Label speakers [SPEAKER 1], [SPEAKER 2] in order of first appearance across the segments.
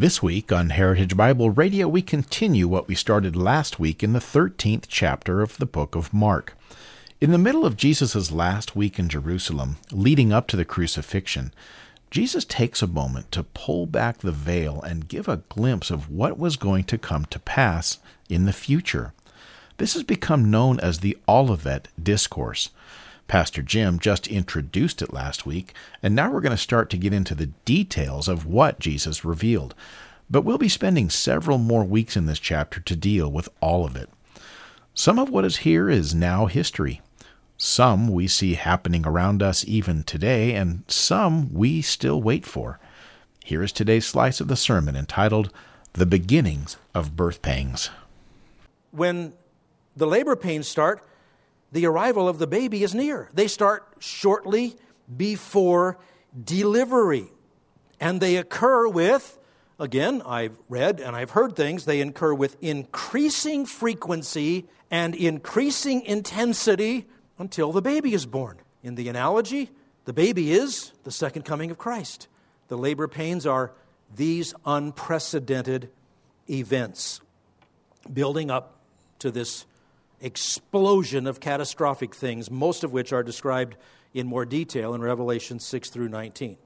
[SPEAKER 1] This week on Heritage Bible Radio, we continue what we started last week in the 13th chapter of the book of Mark. In the middle of Jesus' last week in Jerusalem, leading up to the crucifixion, Jesus takes a moment to pull back the veil and give a glimpse of what was going to come to pass in the future. This has become known as the Olivet Discourse. Pastor Jim just introduced it last week, and now we're going to start to get into the details of what Jesus revealed. But we'll be spending several more weeks in this chapter to deal with all of it. Some of what is here is now history. Some we see happening around us even today, and some we still wait for. Here is today's slice of the sermon entitled The Beginnings of Birth Pangs.
[SPEAKER 2] When the labor pains start, the arrival of the baby is near. They start shortly before delivery. And they occur with, again, I've read and I've heard things, they occur with increasing frequency and increasing intensity until the baby is born. In the analogy, the baby is the second coming of Christ. The labor pains are these unprecedented events building up to this explosion of catastrophic things, most of which are described in more detail in Revelation 6 through 19.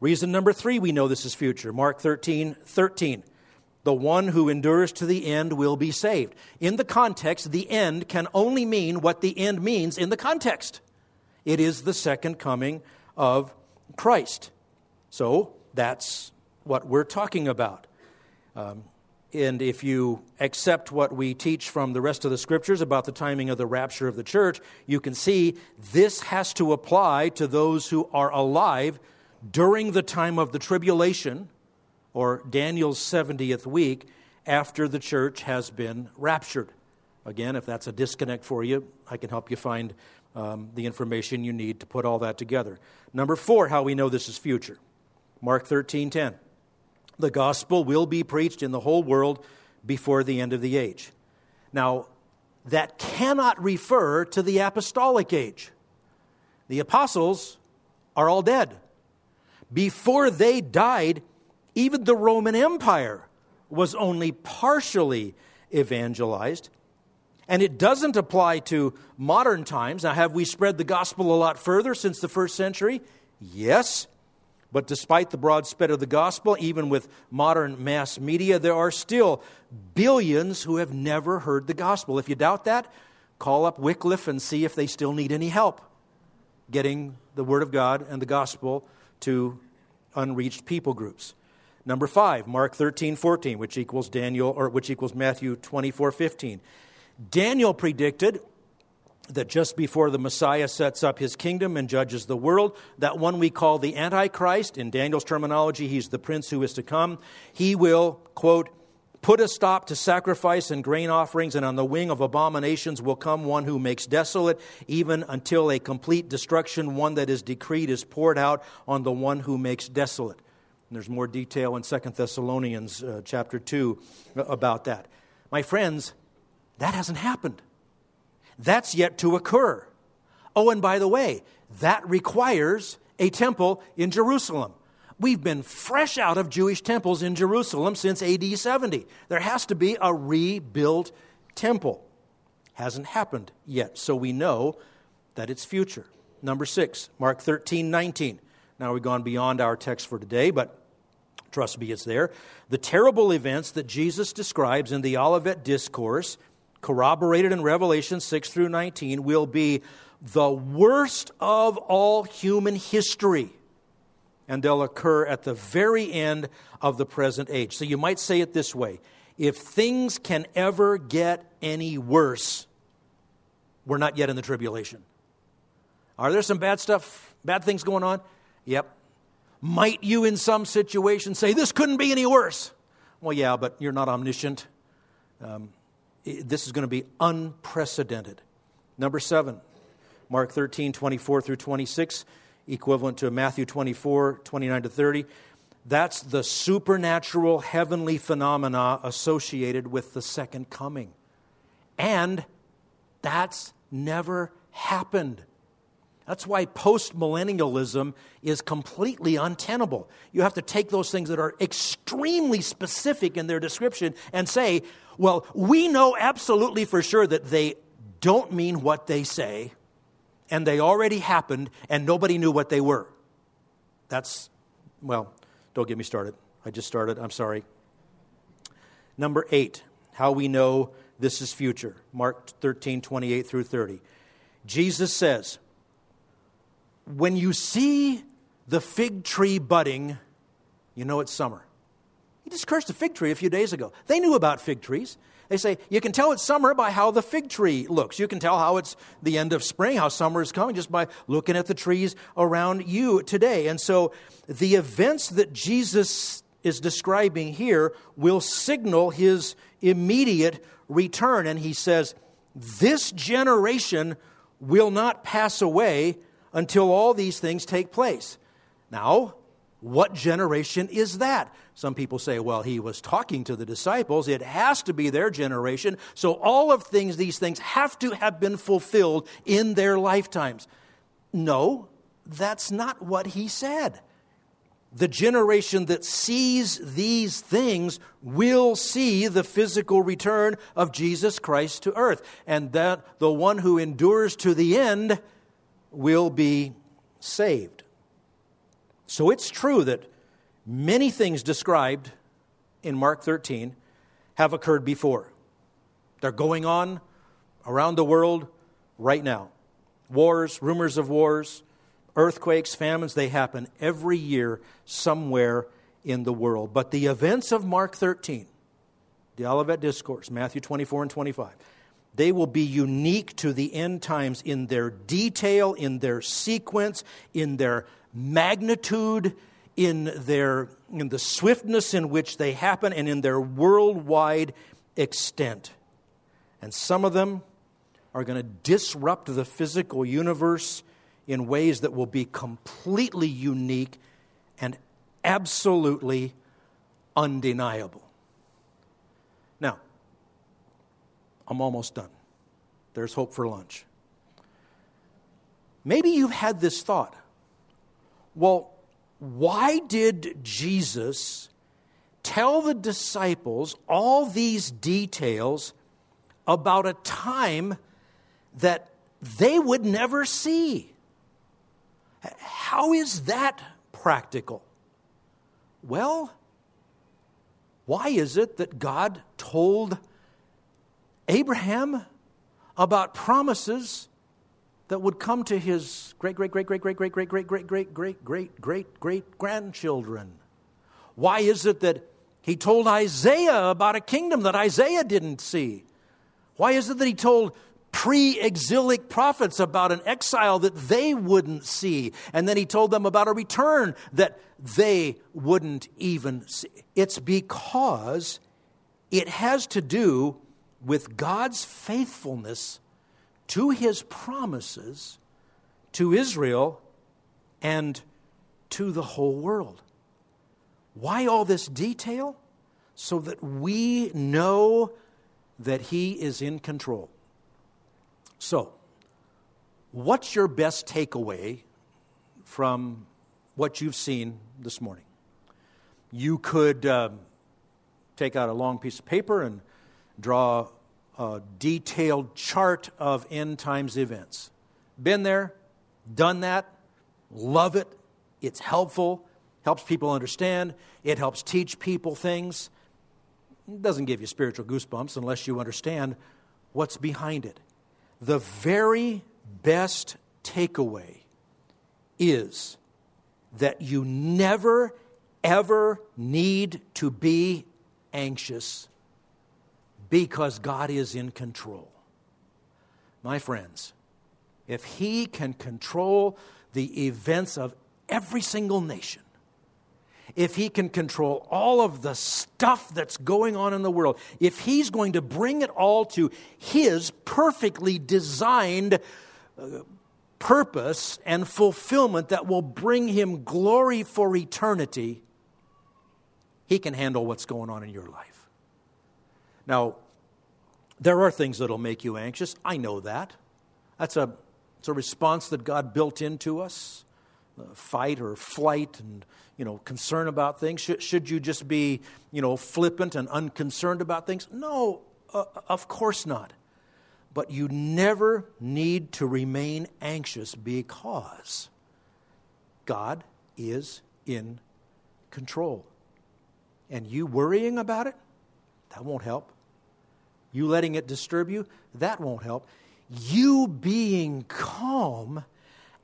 [SPEAKER 2] Reason number three, we know this is future. Mark 13 13. The one who endures to the end will be saved. In the context, the end can only mean what the end means in the context it is the second coming of Christ. So that's what we're talking about. Um, and if you accept what we teach from the rest of the scriptures about the timing of the rapture of the church, you can see this has to apply to those who are alive during the time of the tribulation or Daniel's 70th week after the church has been raptured. Again, if that's a disconnect for you, I can help you find um, the information you need to put all that together. Number four, how we know this is future. Mark 13 10 the gospel will be preached in the whole world before the end of the age. Now, that cannot refer to the apostolic age. The apostles are all dead. Before they died, even the Roman Empire was only partially evangelized. And it doesn't apply to modern times. Now, have we spread the gospel a lot further since the first century? Yes. But despite the broad spread of the gospel, even with modern mass media, there are still billions who have never heard the gospel. If you doubt that, call up Wycliffe and see if they still need any help getting the Word of God and the gospel to unreached people groups. Number five, Mark 13, 14, which equals Daniel, or which equals Matthew 24, 15. Daniel predicted that just before the Messiah sets up his kingdom and judges the world, that one we call the Antichrist, in Daniel's terminology, he's the prince who is to come, he will, quote, put a stop to sacrifice and grain offerings, and on the wing of abominations will come one who makes desolate, even until a complete destruction, one that is decreed, is poured out on the one who makes desolate. And there's more detail in Second Thessalonians uh, chapter 2 about that. My friends, that hasn't happened. That's yet to occur. Oh, and by the way, that requires a temple in Jerusalem. We've been fresh out of Jewish temples in Jerusalem since AD 70. There has to be a rebuilt temple. Hasn't happened yet, so we know that it's future. Number six, Mark 13, 19. Now we've gone beyond our text for today, but trust me, it's there. The terrible events that Jesus describes in the Olivet Discourse corroborated in Revelation 6 through 19, will be the worst of all human history. And they'll occur at the very end of the present age. So you might say it this way if things can ever get any worse, we're not yet in the tribulation. Are there some bad stuff, bad things going on? Yep. Might you, in some situation, say, This couldn't be any worse? Well, yeah, but you're not omniscient. Um, this is going to be unprecedented. Number seven, Mark 13, 24 through 26, equivalent to Matthew 24, 29 to 30. That's the supernatural heavenly phenomena associated with the second coming. And that's never happened. That's why postmillennialism is completely untenable. You have to take those things that are extremely specific in their description and say, well, we know absolutely for sure that they don't mean what they say, and they already happened, and nobody knew what they were. That's, well, don't get me started. I just started. I'm sorry. Number eight, how we know this is future. Mark 13, 28 through 30. Jesus says, When you see the fig tree budding, you know it's summer. He just cursed a fig tree a few days ago. They knew about fig trees. They say, you can tell it's summer by how the fig tree looks. You can tell how it's the end of spring, how summer is coming, just by looking at the trees around you today. And so the events that Jesus is describing here will signal his immediate return. And he says, This generation will not pass away until all these things take place. Now, what generation is that? Some people say, well, he was talking to the disciples. It has to be their generation. So all of things, these things have to have been fulfilled in their lifetimes. No, that's not what he said. The generation that sees these things will see the physical return of Jesus Christ to earth. And that the one who endures to the end will be saved. So it's true that many things described in Mark 13 have occurred before. They're going on around the world right now. Wars, rumors of wars, earthquakes, famines, they happen every year somewhere in the world. But the events of Mark 13, the Olivet Discourse, Matthew 24 and 25, they will be unique to the end times in their detail, in their sequence, in their magnitude, in, their, in the swiftness in which they happen, and in their worldwide extent. And some of them are going to disrupt the physical universe in ways that will be completely unique and absolutely undeniable. Now, I'm almost done. There's hope for lunch. Maybe you've had this thought well, why did Jesus tell the disciples all these details about a time that they would never see? How is that practical? Well, why is it that God told Abraham about promises that would come to his great, great, great, great, great, great, great, great, great, great, great, great, great, great grandchildren? Why is it that he told Isaiah about a kingdom that Isaiah didn't see? Why is it that he told pre exilic prophets about an exile that they wouldn't see? And then he told them about a return that they wouldn't even see. It's because it has to do with God's faithfulness to his promises to Israel and to the whole world. Why all this detail? So that we know that he is in control. So, what's your best takeaway from what you've seen this morning? You could um, take out a long piece of paper and draw a detailed chart of end times events. Been there, done that, love it. It's helpful, helps people understand, it helps teach people things. It doesn't give you spiritual goosebumps unless you understand what's behind it. The very best takeaway is that you never, ever need to be anxious because God is in control. My friends, if He can control the events of every single nation, if he can control all of the stuff that's going on in the world, if he's going to bring it all to his perfectly designed uh, purpose and fulfillment that will bring him glory for eternity, he can handle what's going on in your life. Now, there are things that'll make you anxious. I know that. That's a, it's a response that God built into us. Uh, fight or flight and you know concern about things. Should, should you just be you know flippant and unconcerned about things? No uh, of course not. But you never need to remain anxious because god is in control. And you worrying about it that won't help you letting it disturb you that won't help you being calm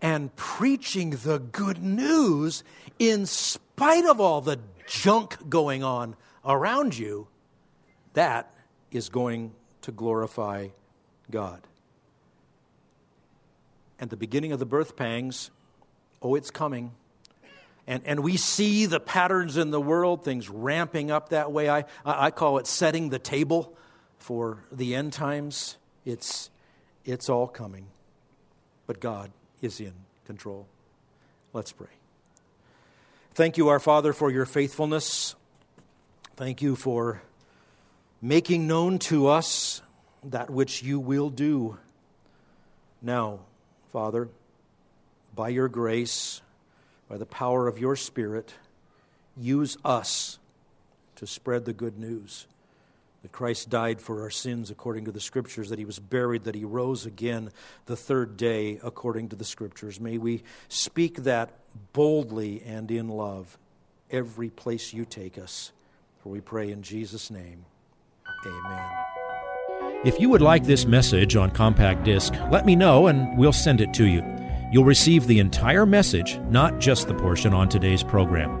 [SPEAKER 2] and preaching the good news in spite of all the junk going on around you, that is going to glorify God. And the beginning of the birth pangs, oh, it's coming. And, and we see the patterns in the world, things ramping up that way. I, I call it setting the table for the end times. It's, it's all coming. But God is in control. Let's pray. Thank you, our Father, for your faithfulness. Thank you for making known to us that which you will do. Now, Father, by your grace, by the power of your Spirit, use us to spread the good news that Christ died for our sins according to the Scriptures, that he was buried, that he rose again the third day according to the Scriptures. May we speak that boldly and in love every place you take us. For we pray in Jesus' name. Amen.
[SPEAKER 3] If you would like this message on compact disc, let me know and we'll send it to you. You'll receive the entire message, not just the portion on today's program.